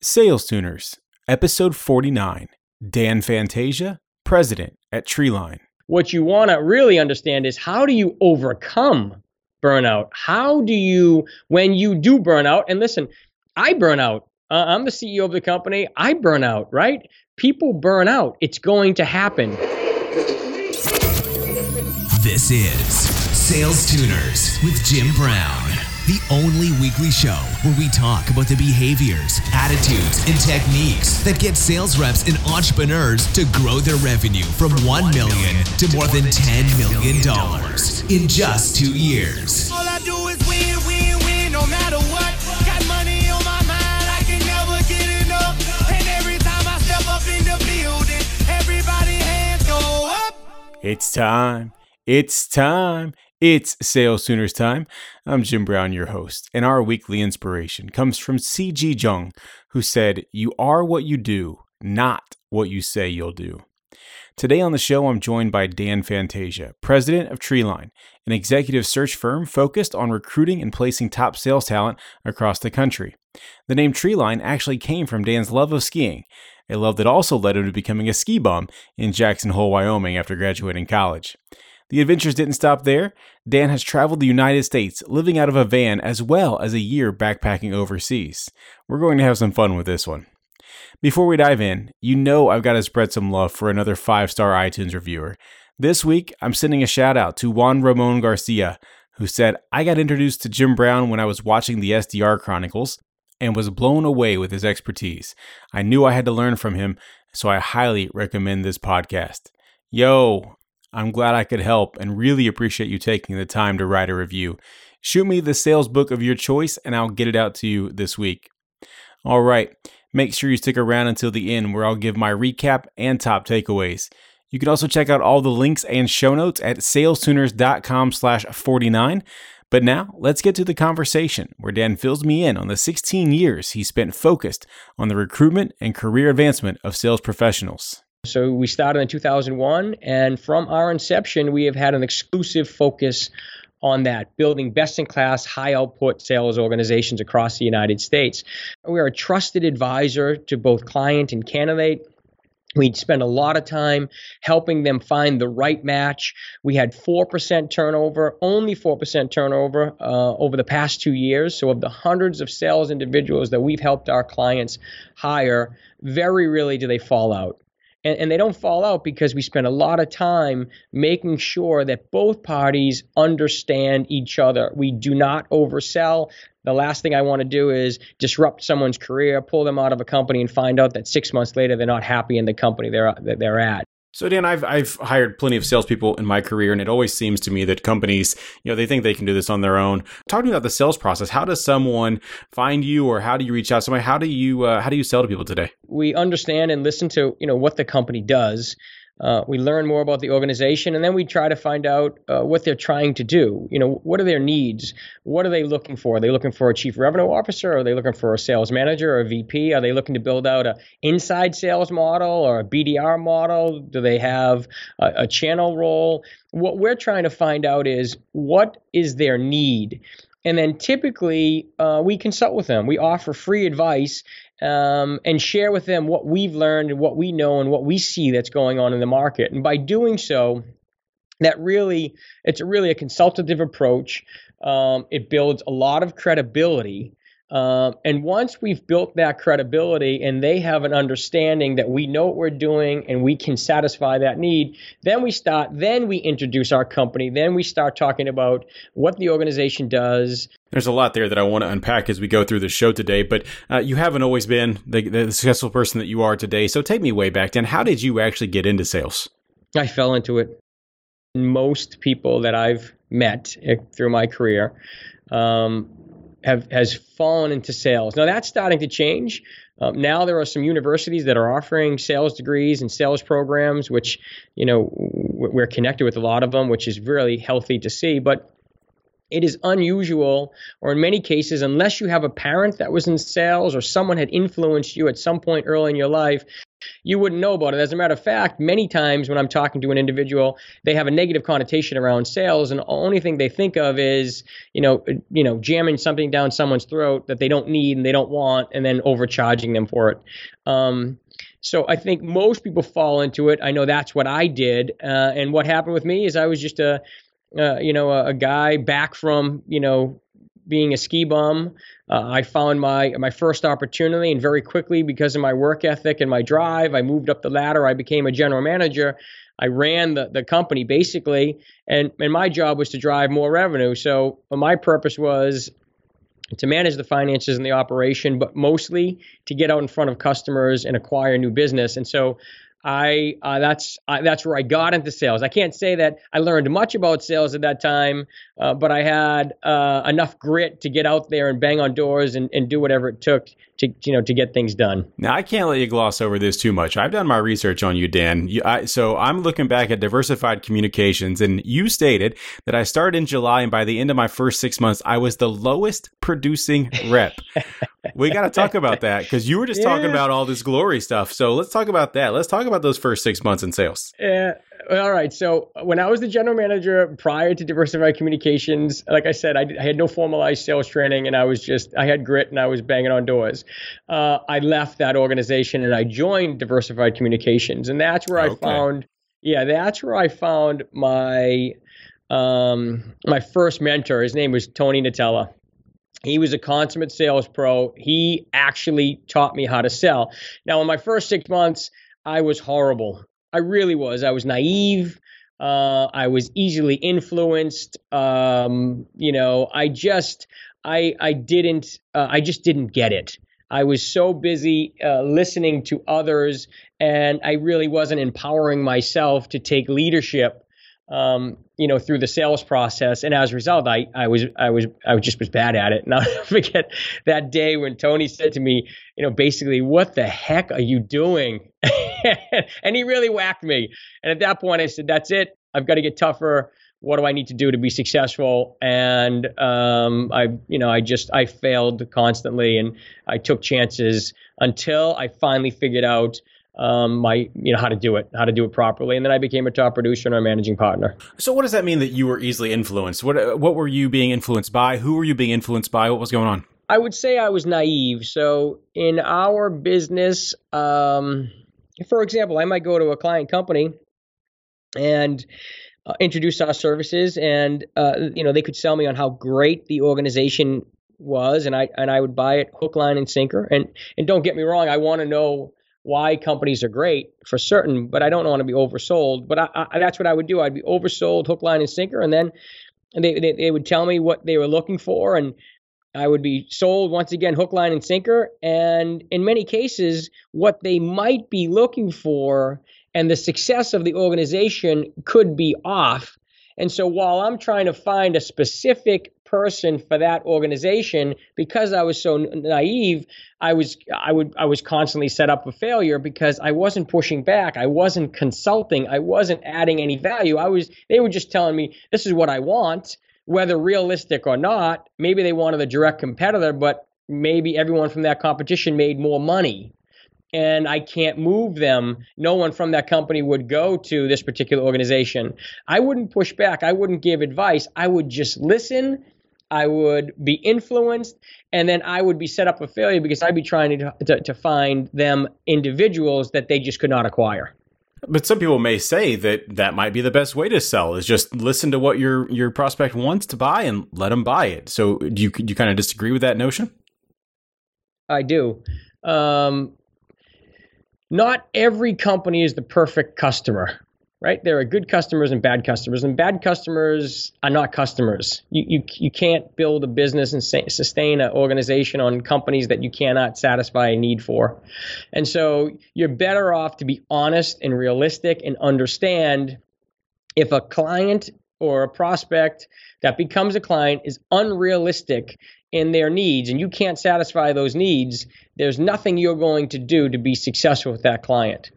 Sales Tuners, Episode 49. Dan Fantasia, President at Treeline. What you want to really understand is how do you overcome burnout? How do you, when you do burnout, and listen, I burn out. Uh, I'm the CEO of the company. I burn out, right? People burn out. It's going to happen. This is Sales Tuners with Jim Brown the only weekly show where we talk about the behaviors, attitudes, and techniques that get sales reps and entrepreneurs to grow their revenue from 1 million to more than 10 million dollars in just 2 years. All I do is win, win, win no matter what. Got money on my mind, I can never get enough. And every time I step up in the building, everybody hands go up. It's time. It's time. It's Sales Tuners time. I'm Jim Brown, your host, and our weekly inspiration comes from C.G. Jung, who said, You are what you do, not what you say you'll do. Today on the show, I'm joined by Dan Fantasia, president of Treeline, an executive search firm focused on recruiting and placing top sales talent across the country. The name Treeline actually came from Dan's love of skiing, a love that also led him to becoming a ski bum in Jackson Hole, Wyoming after graduating college. The adventures didn't stop there. Dan has traveled the United States, living out of a van, as well as a year backpacking overseas. We're going to have some fun with this one. Before we dive in, you know I've got to spread some love for another five star iTunes reviewer. This week, I'm sending a shout out to Juan Ramon Garcia, who said, I got introduced to Jim Brown when I was watching the SDR Chronicles and was blown away with his expertise. I knew I had to learn from him, so I highly recommend this podcast. Yo, I'm glad I could help and really appreciate you taking the time to write a review. Shoot me the sales book of your choice and I'll get it out to you this week. All right, make sure you stick around until the end where I'll give my recap and top takeaways. You can also check out all the links and show notes at salestuners.com slash 49. But now let's get to the conversation where Dan fills me in on the 16 years he spent focused on the recruitment and career advancement of sales professionals. So we started in 2001, and from our inception, we have had an exclusive focus on that, building best in class, high output sales organizations across the United States. We are a trusted advisor to both client and candidate. We spend a lot of time helping them find the right match. We had 4% turnover, only 4% turnover uh, over the past two years. So, of the hundreds of sales individuals that we've helped our clients hire, very rarely do they fall out and, and they don't fall out because we spend a lot of time making sure that both parties understand each other. We do not oversell. The last thing I want to do is disrupt someone's career, pull them out of a company, and find out that six months later they're not happy in the company they're they're at. So Dan, I've I've hired plenty of salespeople in my career, and it always seems to me that companies, you know, they think they can do this on their own. Talk to me about the sales process. How does someone find you, or how do you reach out to somebody? How do you uh, how do you sell to people today? We understand and listen to you know what the company does, uh, we learn more about the organization, and then we try to find out uh, what they're trying to do. You know, what are their needs? What are they looking for? Are they looking for a chief revenue officer? Are they looking for a sales manager or a VP? Are they looking to build out a inside sales model or a BDR model? Do they have a, a channel role? What we're trying to find out is what is their need. And then typically, uh, we consult with them. We offer free advice um, and share with them what we've learned and what we know and what we see that's going on in the market. And by doing so, that really it's really a consultative approach. Um, it builds a lot of credibility um, and once we've built that credibility and they have an understanding that we know what we're doing and we can satisfy that need, then we start, then we introduce our company. Then we start talking about what the organization does. There's a lot there that I want to unpack as we go through the show today, but uh, you haven't always been the, the successful person that you are today. So take me way back, Dan. How did you actually get into sales? I fell into it. Most people that I've met eh, through my career, um, have has fallen into sales. Now that's starting to change. Um, now there are some universities that are offering sales degrees and sales programs, which you know we're connected with a lot of them, which is really healthy to see. But it is unusual, or in many cases, unless you have a parent that was in sales or someone had influenced you at some point early in your life, you wouldn't know about it. As a matter of fact, many times when I'm talking to an individual, they have a negative connotation around sales, and the only thing they think of is, you know, you know, jamming something down someone's throat that they don't need and they don't want, and then overcharging them for it. Um, so I think most people fall into it. I know that's what I did, uh, and what happened with me is I was just a uh, you know, a, a, guy back from, you know, being a ski bum. Uh, I found my my first opportunity, and very quickly, because of my work ethic and my drive, I moved up the ladder. I became a general manager. I ran the, the company basically, and, and my job was to drive more revenue. So my purpose was to manage the finances and the operation, but mostly to get out in front of customers and acquire new business. And so I uh, that's uh, that's where I got into sales. I can't say that I learned much about sales at that time, uh, but I had uh, enough grit to get out there and bang on doors and, and do whatever it took to you know to get things done. Now I can't let you gloss over this too much. I've done my research on you, Dan. You, I, so I'm looking back at diversified communications, and you stated that I started in July, and by the end of my first six months, I was the lowest producing rep. we got to talk about that because you were just yeah. talking about all this glory stuff. So let's talk about that. Let's talk about those first six months in sales. Yeah. All right. So when I was the general manager prior to Diversified Communications, like I said, I, I, had no formalized sales training, and I was just I had grit and I was banging on doors. Uh, I left that organization and I joined Diversified Communications, and that's where okay. I found. Yeah, that's where I found my um, my first mentor. His name was Tony Natella. He was a consummate sales pro. He actually taught me how to sell. Now, in my first six months, I was horrible. I really was. I was naive. Uh, I was easily influenced. Um, you know, I just, I, I didn't, uh, I just didn't get it. I was so busy uh, listening to others, and I really wasn't empowering myself to take leadership um, you know, through the sales process. And as a result, I, I was, I was, I just was bad at it. And I'll forget that day when Tony said to me, you know, basically, what the heck are you doing? and he really whacked me. And at that point, I said, that's it. I've got to get tougher. What do I need to do to be successful? And um, I, you know, I just I failed constantly, and I took chances until I finally figured out um, my you know how to do it, how to do it properly, and then I became a top producer and our managing partner. So, what does that mean that you were easily influenced? What what were you being influenced by? Who were you being influenced by? What was going on? I would say I was naive. So, in our business, um, for example, I might go to a client company and uh, introduce our services, and uh, you know they could sell me on how great the organization was, and I and I would buy it hook, line, and sinker. And and don't get me wrong, I want to know why companies are great for certain, but I don't want to be oversold. But I, I, that's what I would do. I'd be oversold hook, line, and sinker, and then they, they, they would tell me what they were looking for, and I would be sold once again hook, line, and sinker. And in many cases, what they might be looking for and the success of the organization could be off. And so while I'm trying to find a specific person for that organization because I was so naive I was I would I was constantly set up for failure because I wasn't pushing back I wasn't consulting I wasn't adding any value I was they were just telling me this is what I want whether realistic or not maybe they wanted a direct competitor but maybe everyone from that competition made more money and I can't move them. No one from that company would go to this particular organization. I wouldn't push back. I wouldn't give advice. I would just listen I would be influenced, and then I would be set up for failure because I'd be trying to, to, to find them individuals that they just could not acquire. But some people may say that that might be the best way to sell is just listen to what your your prospect wants to buy and let them buy it. So do you do you kind of disagree with that notion? I do. Um, not every company is the perfect customer right? There are good customers and bad customers, and bad customers are not customers. You, you, you can't build a business and sustain an organization on companies that you cannot satisfy a need for. And so you're better off to be honest and realistic and understand if a client or a prospect that becomes a client is unrealistic in their needs and you can't satisfy those needs, there's nothing you're going to do to be successful with that client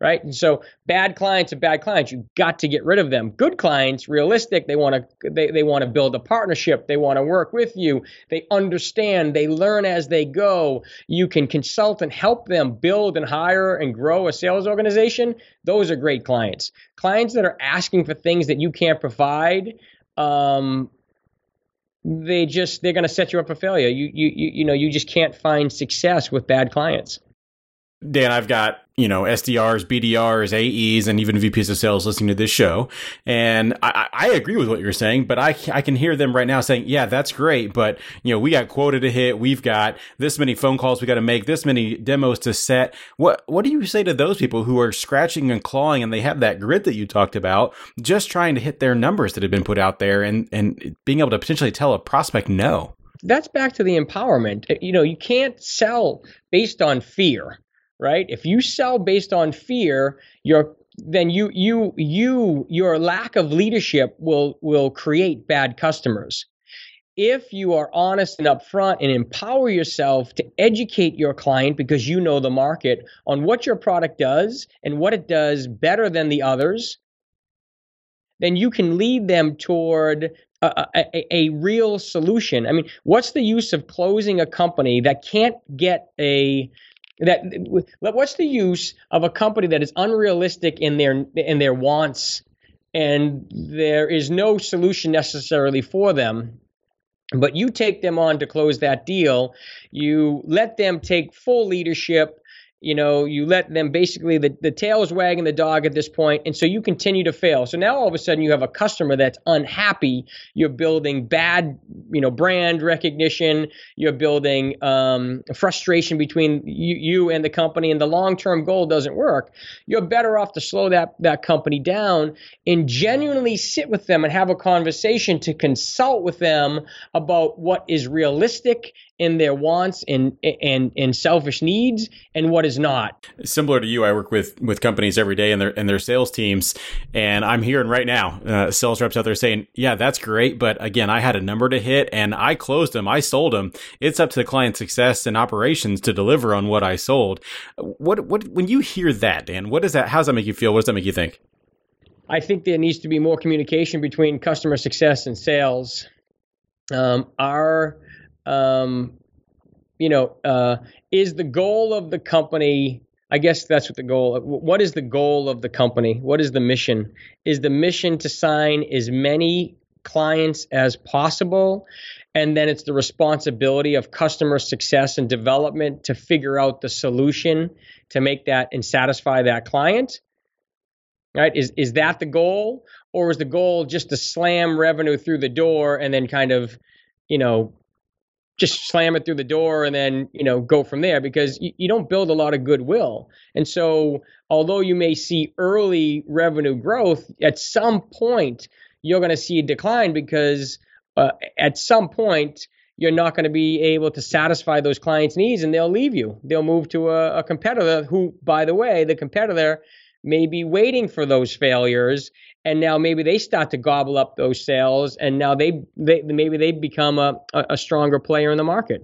right? And so bad clients are bad clients. You've got to get rid of them. Good clients, realistic, they want to they, they want to build a partnership. They want to work with you. They understand. They learn as they go. You can consult and help them build and hire and grow a sales organization. Those are great clients. Clients that are asking for things that you can't provide. Um, they just they're going to set you up for failure. You you you you know you just can't find success with bad clients. Dan, I've got, you know, SDRs, BDRs, AEs, and even VPs of sales listening to this show. And I, I agree with what you're saying, but I, I can hear them right now saying, yeah, that's great. But, you know, we got quota to hit. We've got this many phone calls we got to make, this many demos to set. What, what do you say to those people who are scratching and clawing and they have that grit that you talked about, just trying to hit their numbers that have been put out there and, and being able to potentially tell a prospect no? That's back to the empowerment. You know, you can't sell based on fear right? If you sell based on fear, you're then you you you your lack of leadership will will create bad customers. If you are honest and upfront and empower yourself to educate your client because you know the market on what your product does and what it does better than the others, then you can lead them toward a, a, a, real solution. I mean, what's the use of closing a company that can't get a that what's the use of a company that is unrealistic in their in their wants and there is no solution necessarily for them but you take them on to close that deal you let them take full leadership you know, you let them basically the, the tail is wagging the dog at this point, and so you continue to fail. So now all of a sudden you have a customer that's unhappy. You're building bad, you know, brand recognition. You're building um, frustration between you, you and the company, and the long-term goal doesn't work. You're better off to slow that that company down and genuinely sit with them and have a conversation to consult with them about what is realistic in their wants and and and selfish needs and what is not. Similar to you, I work with with companies every day and their and their sales teams, and I'm hearing right now uh, sales reps out there saying, "Yeah, that's great, but again, I had a number to hit and I closed them, I sold them. It's up to the client success and operations to deliver on what I sold." What what when you hear that, Dan? What does that? How does that make you feel? What does that make you think? I think there needs to be more communication between customer success and sales. Um, our um, you know, uh, is the goal of the company? I guess that's what the goal. What is the goal of the company? What is the mission? Is the mission to sign as many clients as possible? And then it's the responsibility of customer success and development to figure out the solution to make that and satisfy that client. Right? Is is that the goal? Or is the goal just to slam revenue through the door and then kind of, you know, just slam it through the door and then you know go from there because you, you, don't build a lot of goodwill. And so although you may see early revenue growth at some point you're going to see a decline because uh, at some point you're not going to be able to satisfy those clients needs and they'll leave you. They'll move to a, a competitor who by the way the competitor may be waiting for those failures and now maybe they start to gobble up those sales and now they, they maybe they become a, a stronger player in the market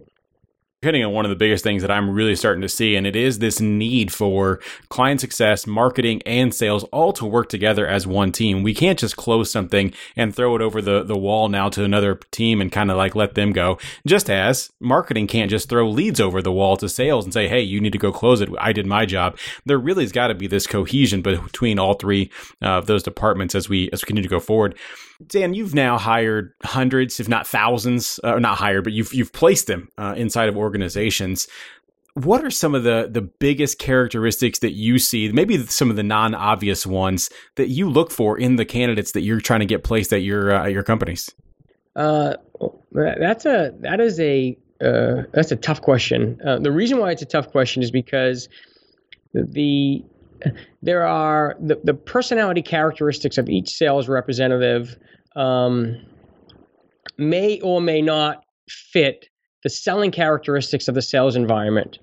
hitting on one of the biggest things that I'm really starting to see, and it is this need for client success, marketing, and sales all to work together as one team. We can't just close something and throw it over the, the wall now to another team and kind of like let them go. Just as marketing can't just throw leads over the wall to sales and say, hey, you need to go close it. I did my job. There really has got to be this cohesion between all three uh, of those departments as we as we continue to go forward. Dan, you've now hired hundreds, if not thousands, uh, not hired, but you've you've placed them uh, inside of organizations. What are some of the the biggest characteristics that you see? Maybe some of the non obvious ones that you look for in the candidates that you're trying to get placed at your uh, at your companies. Uh, that's a that is a uh, that's a tough question. Uh, the reason why it's a tough question is because the there are the, the personality characteristics of each sales representative um, may or may not fit the selling characteristics of the sales environment.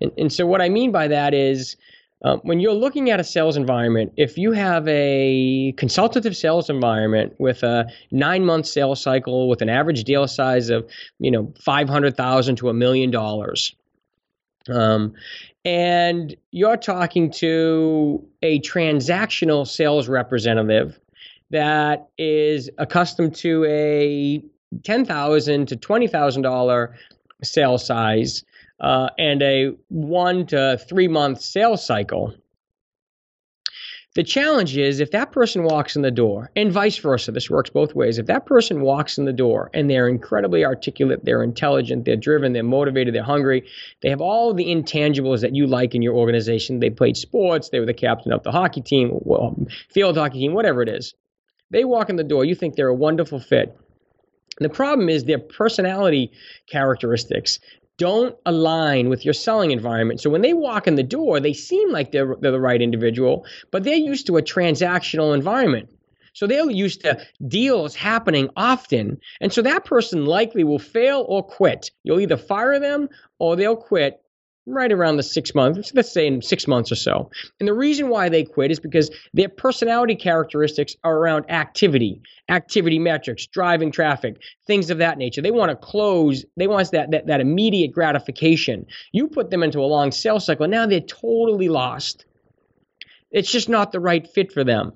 And, and so, what I mean by that is, um, when you're looking at a sales environment, if you have a consultative sales environment with a nine month sales cycle with an average deal size of, you know, 500,000 to a million dollars, Um, and you're talking to a transactional sales representative that is accustomed to a 10,000 to twenty thousand dollar sale size uh, and a one to three month sales cycle. The challenge is if that person walks in the door, and vice versa, this works both ways. If that person walks in the door and they're incredibly articulate, they're intelligent, they're driven, they're motivated, they're hungry, they have all the intangibles that you like in your organization. They played sports, they were the captain of the hockey team, well, field hockey team, whatever it is. They walk in the door, you think they're a wonderful fit. The problem is their personality characteristics don't align with your selling environment. So when they walk in the door, they seem like they're, they're the right individual, but they're used to a transactional environment. So they're used to deals happening often. And so that person likely will fail or quit. You'll either fire them or they'll quit right around the six months, let's say in six months or so. And the reason why they quit is because their personality characteristics are around activity, activity metrics, driving traffic, things of that nature. They want to close, they want that, that, that immediate gratification. You put them into a long sales cycle, now they're totally lost. It's just not the right fit for them.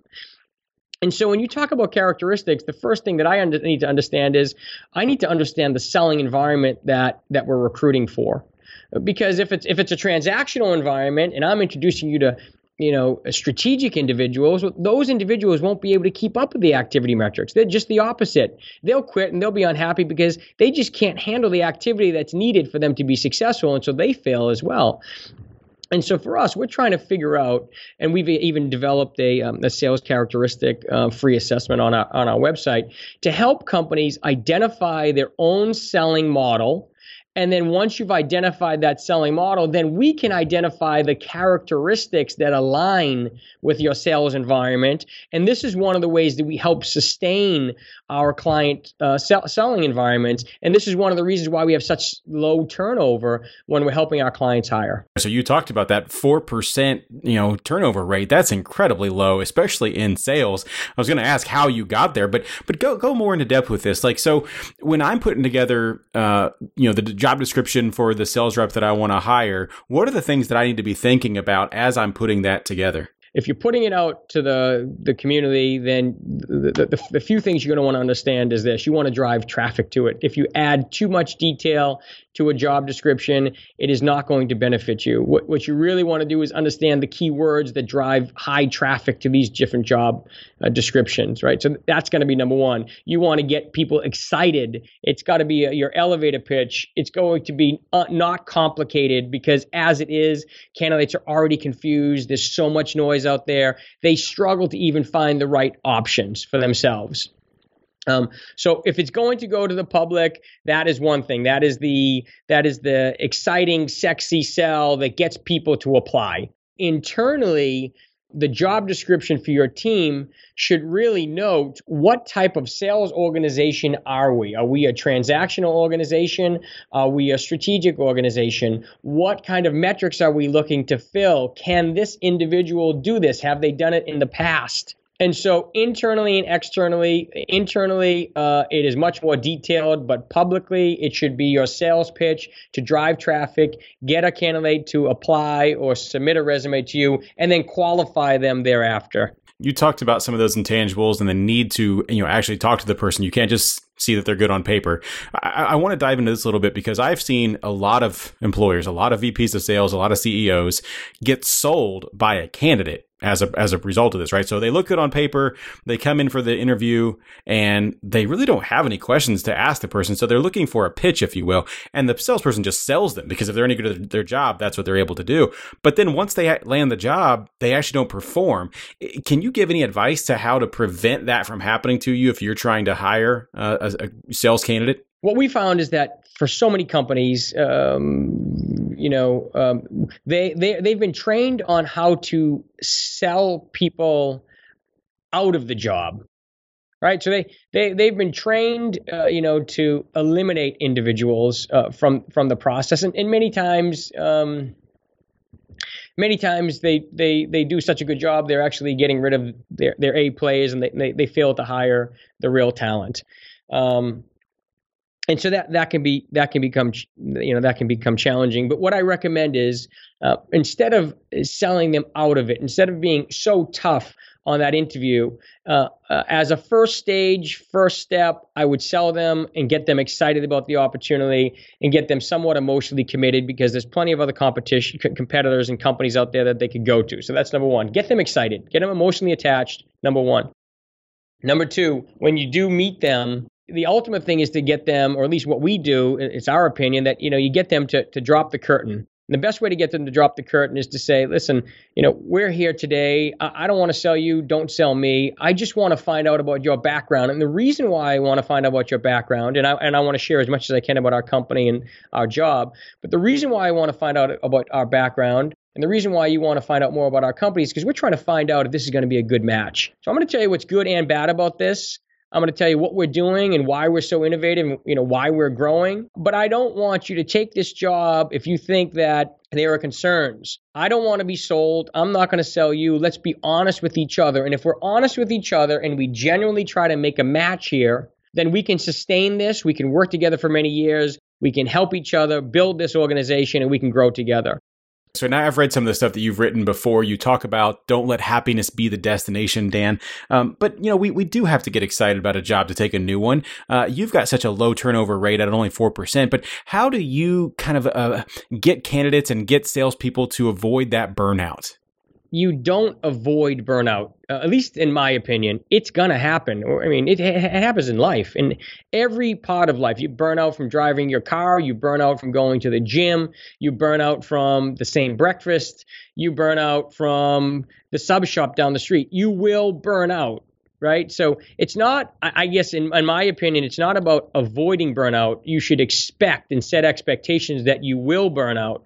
And so when you talk about characteristics, the first thing that I under, need to understand is I need to understand the selling environment that that we're recruiting for because if it's if it's a transactional environment and I'm introducing you to you know strategic individuals those individuals won't be able to keep up with the activity metrics. They're just the opposite. They'll quit and they'll be unhappy because they just can't handle the activity that's needed for them to be successful and so they fail as well. And so for us, we're trying to figure out, and we've even developed a, um, a sales characteristic uh, free assessment on our on our website to help companies identify their own selling model and then once you've identified that selling model, then we can identify the characteristics that align with your sales environment. And this is one of the ways that we help sustain our client uh, sell- selling environments. And this is one of the reasons why we have such low turnover when we're helping our clients hire. So you talked about that 4%, you know, turnover rate. That's incredibly low, especially in sales. I was going to ask how you got there, but but go go more into depth with this. Like so when I'm putting together uh, you know, the job description for the sales rep that I want to hire, what are the things that I need to be thinking about as I'm putting that together? If you're putting it out to the the community, then the, the, the few things you're going to want to understand is this: you want to drive traffic to it. If you add too much detail to a job description, it is not going to benefit you. What what you really want to do is understand the keywords that drive high traffic to these different job uh, descriptions, right? So that's going to be number one. You want to get people excited. It's got to be a, your elevator pitch. It's going to be uh, not complicated because as it is, candidates are already confused. There's so much noise out there, they struggle to even find the right options for themselves. Um, so if it's going to go to the public, that is one thing. That is the that is the exciting, sexy sell that gets people to apply. Internally, the job description for your team should really note what type of sales organization are we? Are we a transactional organization? Are we a strategic organization? What kind of metrics are we looking to fill? Can this individual do this? Have they done it in the past? And so internally and externally, internally, uh, it is much more detailed, but publicly, it should be your sales pitch to drive traffic, get a candidate to apply or submit a resume to you, and then qualify them thereafter. You talked about some of those intangibles and the need to, you know, actually talk to the person. You can't just see that they're good on paper. I, I want to dive into this a little bit because I've seen a lot of employers, a lot of VPs of sales, a lot of CEOs get sold by a candidate as a as a result of this, right? So they look good on paper, they come in for the interview, and they really don't have any questions to ask the person. So they're looking for a pitch, if you will, and the salesperson just sells them because if they're any good at their job, that's what they're able to do. But then once they land the job, they actually don't perform. Can you give any advice to how to prevent that from happening to you if you're trying to hire a, a sales candidate? What we found is that for so many companies, um, you know, um, they they they've been trained on how to sell people out of the job, right? So they they they've been trained, uh, you know, to eliminate individuals uh, from from the process, and, and many times. Um, many times they, they, they do such a good job, they're actually getting rid of their, their A plays and they, they, they fail to hire the real talent. Um, and so that that can be that can become you know that can become challenging. But what i recommend is uh, instead of selling them out of it instead of being so tough on that interview uh, uh, as a first stage first step i would sell them and get them excited about the opportunity and get them somewhat emotionally committed because there's plenty of other competition competitors and companies out there that they could go to. So that's number one. Get them excited. Get them emotionally attached number one. Number two when you do meet them the ultimate thing is to get them, or at least what we do, it's our opinion that you know you get them to to drop the curtain. And the best way to get them to drop the curtain is to say, listen, you know, we're here today. I, I don't want to sell you. Don't sell me. I just want to find out about your background. And the reason why I want to find out about your background, and I, and I want to share as much as I can about our company and our job, but the reason why I want to find out about our background and the reason why you want to find out more about our company is because we're trying to find out if this is going to be a good match. So I'm going to tell you what's good and bad about this. I'm going to tell you what we're doing and why we're so innovative, you know, why we're growing. But I don't want you to take this job if you think that there are concerns. I don't want to be sold. I'm not going to sell you. Let's be honest with each other. And if we're honest with each other and we genuinely try to make a match here, then we can sustain this. We can work together for many years. We can help each other build this organization and we can grow together. So now I've read some of the stuff that you've written before. You talk about don't let happiness be the destination, Dan. Um, but you know, we, we do have to get excited about a job to take a new one. Uh, you've got such a low turnover rate at only four percent. But how do you kind of uh, get candidates and get salespeople to avoid that burnout? You don't avoid burnout. Uh, at least in my opinion, it's gonna happen. Or I mean, it, happens in life, in every part of life. You burn out from driving your car. You burn out from going to the gym. You burn out from the same breakfast. You burn out from the sub shop down the street. You will burn out right? So it's not, I guess, in, in, my opinion, it's not about avoiding burnout. You should expect and set expectations that you will burn out.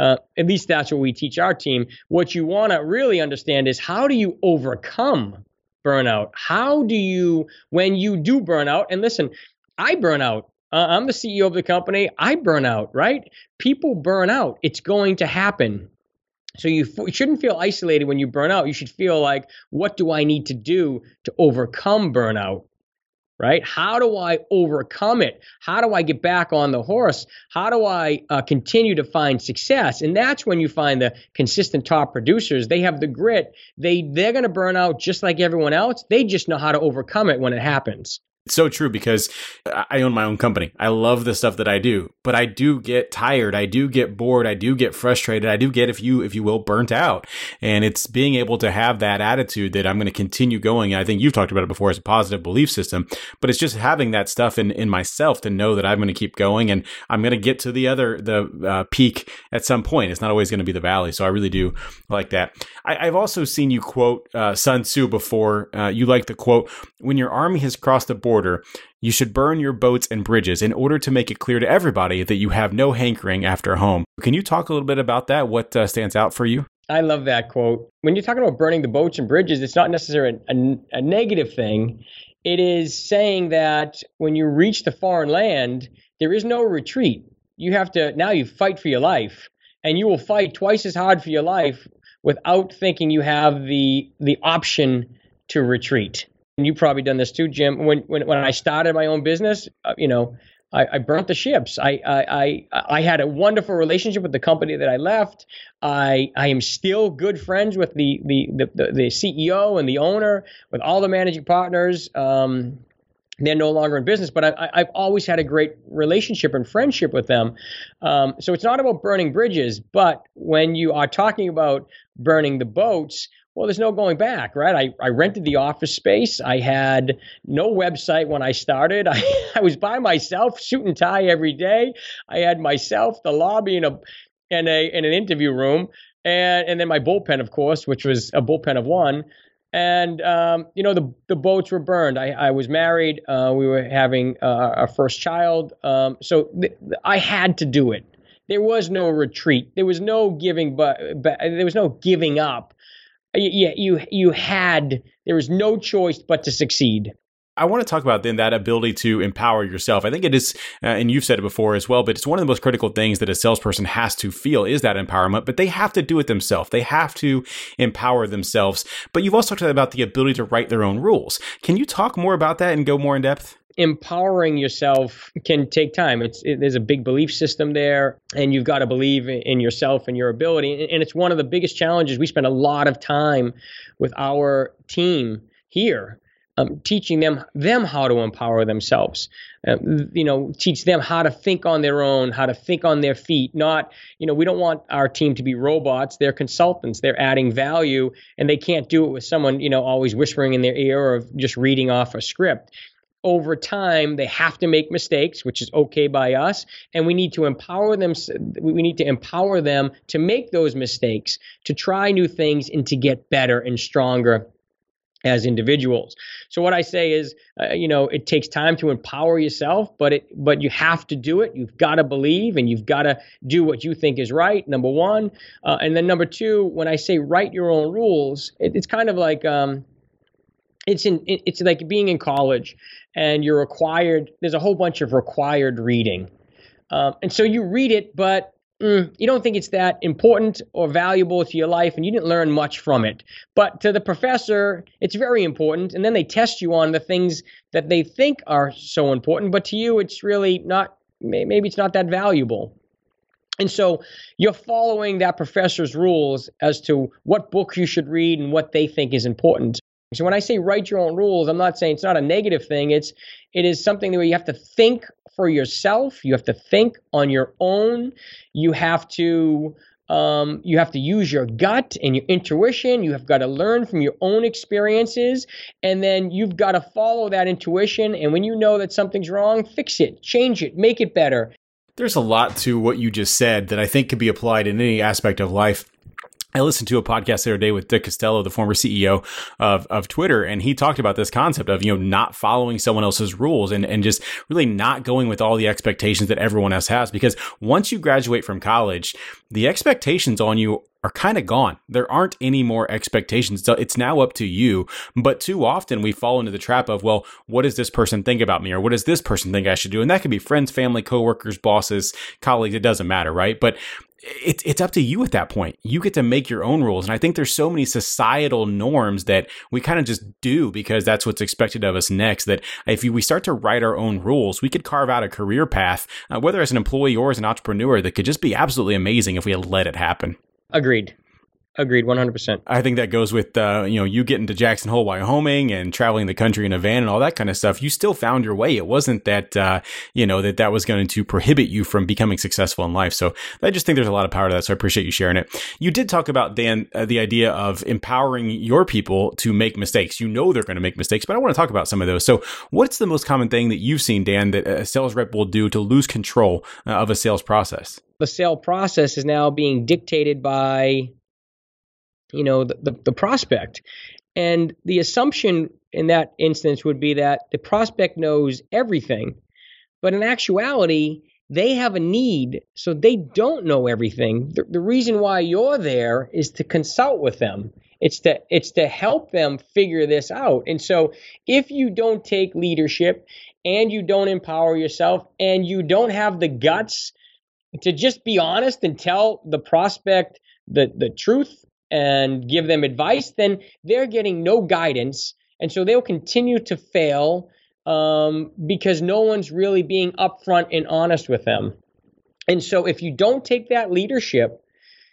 Uh, at least that's what we teach our team. What you want to really understand is how do you overcome burnout? How do you, when you do burn out, and listen, I burn out. Uh, I'm the CEO of the company. I burn out, right? People burn out. It's going to happen. So you, f- you shouldn't feel isolated when you burn out. You should feel like, what do I need to do to overcome burnout? Right? How do I overcome it? How do I get back on the horse? How do I uh, continue to find success? And that's when you find the consistent top producers. They have the grit. They they're going to burn out just like everyone else. They just know how to overcome it when it happens. It's so true because I own my own company. I love the stuff that I do, but I do get tired. I do get bored. I do get frustrated. I do get, if you, if you will, burnt out. And it's being able to have that attitude that I'm going to continue going. I think you've talked about it before as a positive belief system, but it's just having that stuff in, in myself to know that I'm going to keep going and I'm going to get to the other, the uh, peak at some point. It's not always going to be the valley. So I really do like that. I, have also seen you quote uh, Sun Tzu before. Uh, you like the quote, when your army has crossed the border, you should burn your boats and bridges in order to make it clear to everybody that you have no hankering after home. Can you talk a little bit about that? What uh, stands out for you? I love that quote. When you're talking about burning the boats and bridges, it's not necessarily a, a, a negative thing. It is saying that when you reach the foreign land, there is no retreat. You have to now you fight for your life, and you will fight twice as hard for your life without thinking you have the the option to retreat and you probably done this too, Jim. When when when I started my own business, uh, you know, I, I, burnt the ships. I, I I I had a wonderful relationship with the company that I left. I I am still good friends with the the the, the CEO and the owner, with all the managing partners. Um, they're no longer in business, but I, have always had a great relationship and friendship with them. Um, so it's not about burning bridges, but when you are talking about burning the boats, well, there's no going back, right? I, I rented the office space. I had no website when I started. I, I was by myself, suit and tie every day. I had myself, the lobby, and a and a in an interview room, and and then my bullpen, of course, which was a bullpen of one. And um, you know the the boats were burned. I, I was married. Uh, we were having uh, our first child. Um, so th- I had to do it. There was no retreat. There was no giving, but, but there was no giving up you, you you had there was no choice but to succeed. I want to talk about then that ability to empower yourself. I think it is, uh, and you've said it before as well, but it's one of the most critical things that a salesperson has to feel is that empowerment, but they have to do it themselves. They have to empower themselves. But you've also talked about the ability to write their own rules. Can you talk more about that and go more in depth? Empowering yourself can take time. It's it, there's a big belief system there, and you've got to believe in yourself and your ability. And it's one of the biggest challenges. We spend a lot of time with our team here, um, teaching them them how to empower themselves. Uh, you know, teach them how to think on their own, how to think on their feet. Not, you know, we don't want our team to be robots. They're consultants. They're adding value, and they can't do it with someone, you know, always whispering in their ear or just reading off a script over time they have to make mistakes which is okay by us and we need to empower them we need to empower them to make those mistakes to try new things and to get better and stronger as individuals. So what i say is uh, you know it takes time to empower yourself but it but you have to do it. You've got to believe and you've got to do what you think is right number one. Uh, and then number two when i say write your own rules it, it's kind of like um, it's in it's like being in college and you're required there's a whole bunch of required reading. Um, and so you read it but mm, you don't think it's that important or valuable to your life and you didn't learn much from it. But to the professor it's very important and then they test you on the things that they think are so important but to you it's really not maybe it's not that valuable. And so you're following that professor's rules as to what book you should read and what they think is important. So when I say write your own rules, I'm not saying it's not a negative thing. It's it is something where you have to think for yourself. You have to think on your own. You have to um, you have to use your gut and your intuition. You have got to learn from your own experiences, and then you've got to follow that intuition. And when you know that something's wrong, fix it, change it, make it better. There's a lot to what you just said that I think could be applied in any aspect of life. I listened to a podcast the other day with Dick Costolo, the former CEO of, of Twitter, and he talked about this concept of, you know, not following someone else's rules and, and just really not going with all the expectations that everyone else has. Because once you graduate from college, the expectations on you are kind of gone. There aren't any more expectations. So it's now up to you. But too often we fall into the trap of, well, what does this person think about me? Or what does this person think I should do? And that could be friends, family, coworkers, bosses, colleagues. It doesn't matter, right? But it's it's up to you at that point. You get to make your own rules, and I think there's so many societal norms that we kind of just do because that's what's expected of us next. That if we start to write our own rules, we could carve out a career path, uh, whether as an employee or as an entrepreneur, that could just be absolutely amazing if we had let it happen. Agreed. Agreed, 100%. I think that goes with, uh, you know, you getting to Jackson Hole, Wyoming and traveling the country in a van and all that kind of stuff. You still found your way. It wasn't that, uh, you know, that that was going to prohibit you from becoming successful in life. So I just think there's a lot of power to that. So I appreciate you sharing it. You did talk about, Dan, uh, the idea of empowering your people to make mistakes. You know they're going to make mistakes, but I want to talk about some of those. So what's the most common thing that you've seen, Dan, that a sales rep will do to lose control uh, of a sales process? The sale process is now being dictated by you know the, the, the prospect. And the assumption in that instance would be that the prospect knows everything but in actuality they have a need so they don't know everything. The, the reason why you're there is to consult with them. It's to it's to help them figure this out. And so if you don't take leadership and you don't empower yourself and you don't have the guts to just be honest and tell the prospect the the truth and give them advice, then they're getting no guidance. And so they'll continue to fail um, because no one's really being upfront and honest with them. And so if you don't take that leadership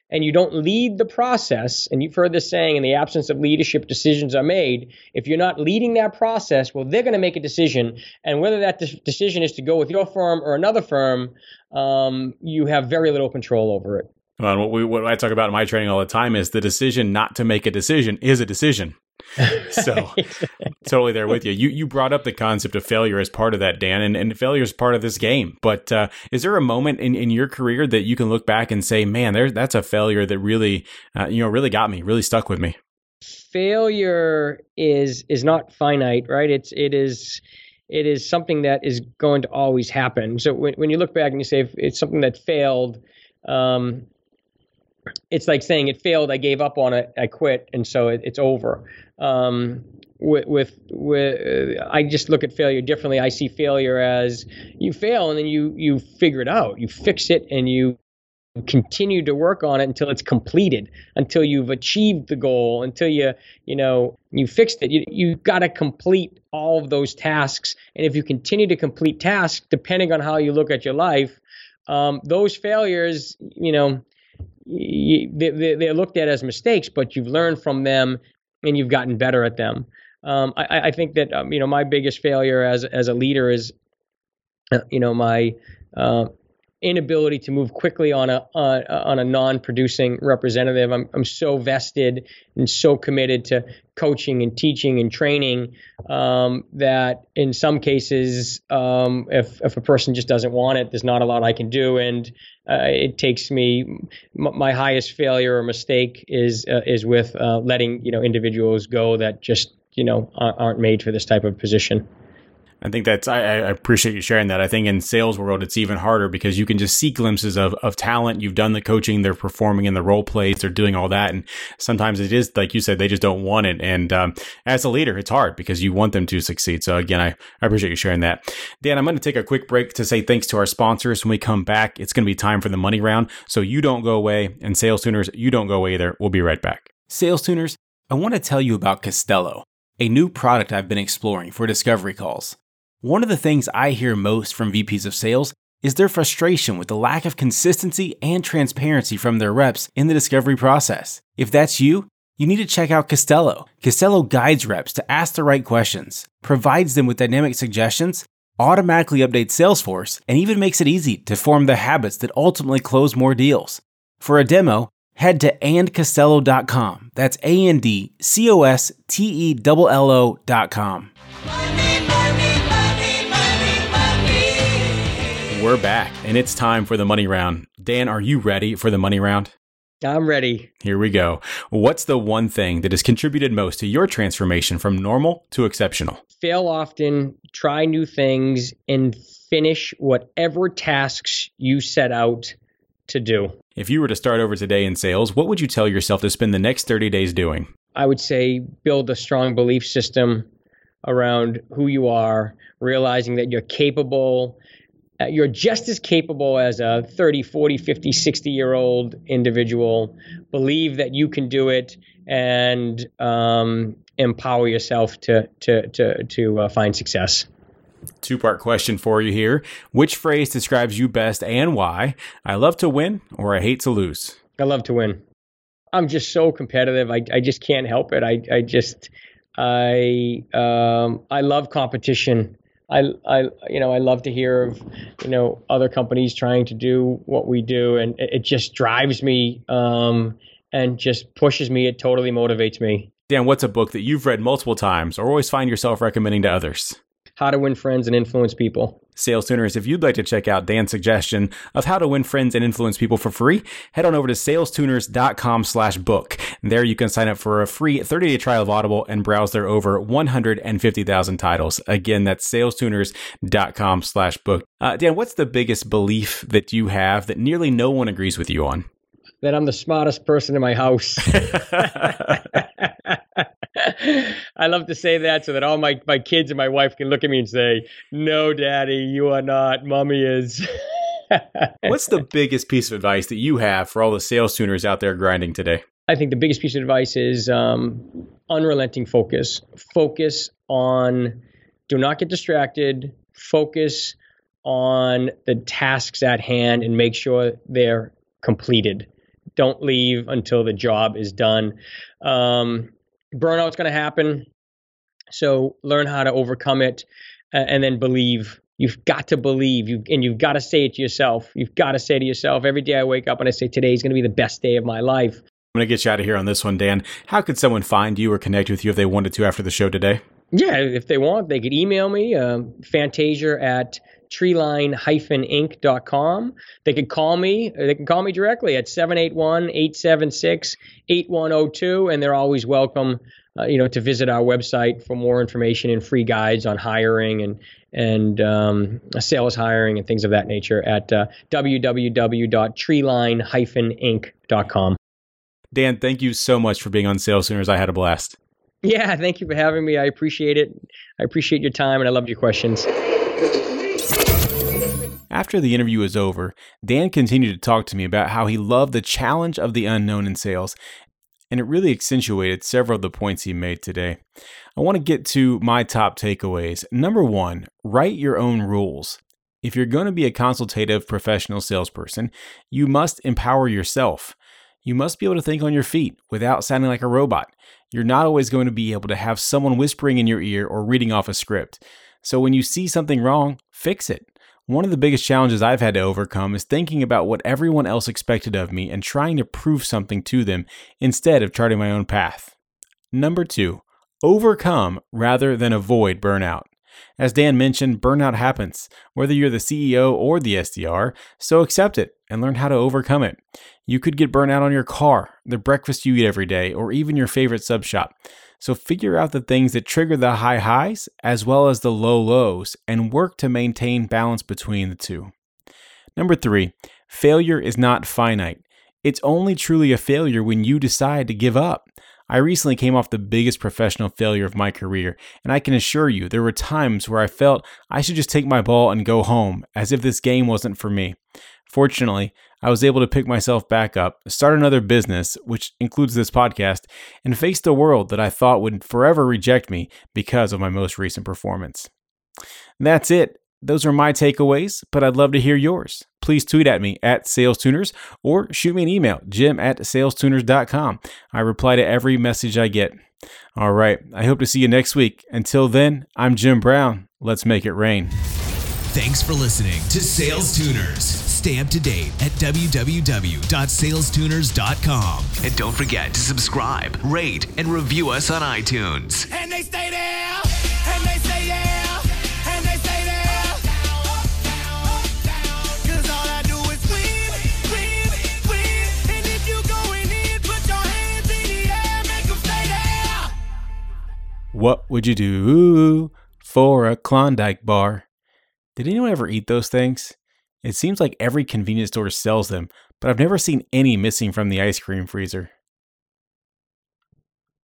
and you don't lead the process, and you've heard this saying, in the absence of leadership, decisions are made. If you're not leading that process, well, they're going to make a decision. And whether that de- decision is to go with your firm or another firm, um, you have very little control over it. Well, what we what I talk about in my training all the time is the decision not to make a decision is a decision. so totally there with you. You you brought up the concept of failure as part of that, Dan, and, and failure is part of this game. But uh, is there a moment in, in your career that you can look back and say, man, there that's a failure that really uh, you know really got me, really stuck with me? Failure is is not finite, right? It's it is it is something that is going to always happen. So when when you look back and you say it's something that failed, um, it's like saying it failed. I gave up on it. I quit, and so it, it's over. Um, with, with, with I just look at failure differently. I see failure as you fail and then you you figure it out. You fix it and you continue to work on it until it's completed, until you've achieved the goal, until you, you know, you fixed it. You, you've got to complete all of those tasks. And if you continue to complete tasks, depending on how you look at your life, um, those failures, you know, you, they're looked at as mistakes, but you've learned from them and you've gotten better at them. Um, I, I, think that um, you know my biggest failure as as a leader is, uh, you know, my uh, inability to move quickly on a on, on a non-producing representative. I'm I'm so vested and so committed to coaching and teaching and training um, that in some cases, um, if if a person just doesn't want it, there's not a lot I can do, and uh, it takes me. M- my highest failure or mistake is uh, is with uh, letting you know individuals go that just you know aren't made for this type of position. I think that's I, I, appreciate you sharing that. I think in sales world it's even harder because you can just see glimpses of of talent. You've done the coaching, they're performing in the role plays, they're doing all that, and sometimes it is like you said, they just don't want it. And um, as a leader, it's hard because you want them to succeed. So again, I, I appreciate you sharing that. Dan, I'm going to take a quick break to say thanks to our sponsors. When we come back, it's going to be time for the money round. So you don't go away, and sales tuners, you don't go away either. We'll be right back. Sales tuners, I want to tell you about Costello, a new product I've been exploring for discovery calls. One of the things I hear most from VPs of sales is their frustration with the lack of consistency and transparency from their reps in the discovery process. If that's you, you need to check out Costello. Costello guides reps to ask the right questions, provides them with dynamic suggestions, automatically updates Salesforce, and even makes it easy to form the habits that ultimately close more deals. For a demo, head to andcostello.com. That's A N D C O S T E L L O.com. We're back, and it's time for the money round. Dan, are you ready for the money round? I'm ready. Here we go. What's the one thing that has contributed most to your transformation from normal to exceptional? Fail often, try new things, and finish whatever tasks you set out to do. If you were to start over today in sales, what would you tell yourself to spend the next 30 days doing? I would say build a strong belief system around who you are, realizing that you're capable uh, you're just as capable as a 30, 40, 50, 60 year old individual. Believe that you can do it and um, empower yourself to to to to uh, find success. Two part question for you here. Which phrase describes you best and why? I love to win or I hate to lose. I love to win. I'm just so competitive. I, I just can't help it. I, I just I um, I love competition. I, I, you know, I love to hear of, you know, other companies trying to do what we do, and it, it just drives me um, and just pushes me. It totally motivates me. Dan, what's a book that you've read multiple times or always find yourself recommending to others? How to Win Friends and Influence People. Sales Tuners, if you'd like to check out Dan's suggestion of how to win friends and influence people for free, head on over to salestuners.com slash book. There you can sign up for a free 30-day trial of Audible and browse their over 150,000 titles. Again, that's salestuners.com slash book. Uh, Dan, what's the biggest belief that you have that nearly no one agrees with you on? That I'm the smartest person in my house. I love to say that so that all my, my kids and my wife can look at me and say, No, daddy, you are not. Mommy is. What's the biggest piece of advice that you have for all the sales tuners out there grinding today? I think the biggest piece of advice is um, unrelenting focus. Focus on, do not get distracted. Focus on the tasks at hand and make sure they're completed. Don't leave until the job is done. Um, burnout's going to happen. So learn how to overcome it uh, and then believe. You've got to believe you and you've got to say it to yourself. You've got to say to yourself every day I wake up and I say today is going to be the best day of my life. I'm going to get you out of here on this one, Dan. How could someone find you or connect with you if they wanted to after the show today? Yeah, if they want, they could email me, um, Fantasia at treeline-inc.com. They could call me. They can call me directly at 781-876-8102, and they're always welcome, uh, you know, to visit our website for more information and free guides on hiring and and um, sales hiring and things of that nature at uh, www.treeline-inc.com. Dan, thank you so much for being on Sales Tuners. I had a blast. Yeah, thank you for having me. I appreciate it. I appreciate your time and I love your questions. After the interview was over, Dan continued to talk to me about how he loved the challenge of the unknown in sales, and it really accentuated several of the points he made today. I want to get to my top takeaways. Number one, write your own rules. If you're going to be a consultative professional salesperson, you must empower yourself. You must be able to think on your feet without sounding like a robot. You're not always going to be able to have someone whispering in your ear or reading off a script. So when you see something wrong, fix it. One of the biggest challenges I've had to overcome is thinking about what everyone else expected of me and trying to prove something to them instead of charting my own path. Number two, overcome rather than avoid burnout. As Dan mentioned, burnout happens, whether you're the CEO or the SDR, so accept it and learn how to overcome it. You could get burnout on your car, the breakfast you eat every day, or even your favorite sub shop. So figure out the things that trigger the high highs as well as the low lows and work to maintain balance between the two. Number three, failure is not finite. It's only truly a failure when you decide to give up. I recently came off the biggest professional failure of my career, and I can assure you there were times where I felt I should just take my ball and go home, as if this game wasn't for me. Fortunately, I was able to pick myself back up, start another business, which includes this podcast, and face the world that I thought would forever reject me because of my most recent performance. That's it. Those are my takeaways, but I'd love to hear yours. Please tweet at me at SalesTuners or shoot me an email, jim at salestuners.com. I reply to every message I get. All right, I hope to see you next week. Until then, I'm Jim Brown. Let's make it rain. Thanks for listening to Sales Tuners. Stay up to date at www.salestuners.com. And don't forget to subscribe, rate, and review us on iTunes. And they stay there, What would you do for a Klondike bar? Did anyone ever eat those things? It seems like every convenience store sells them, but I've never seen any missing from the ice cream freezer.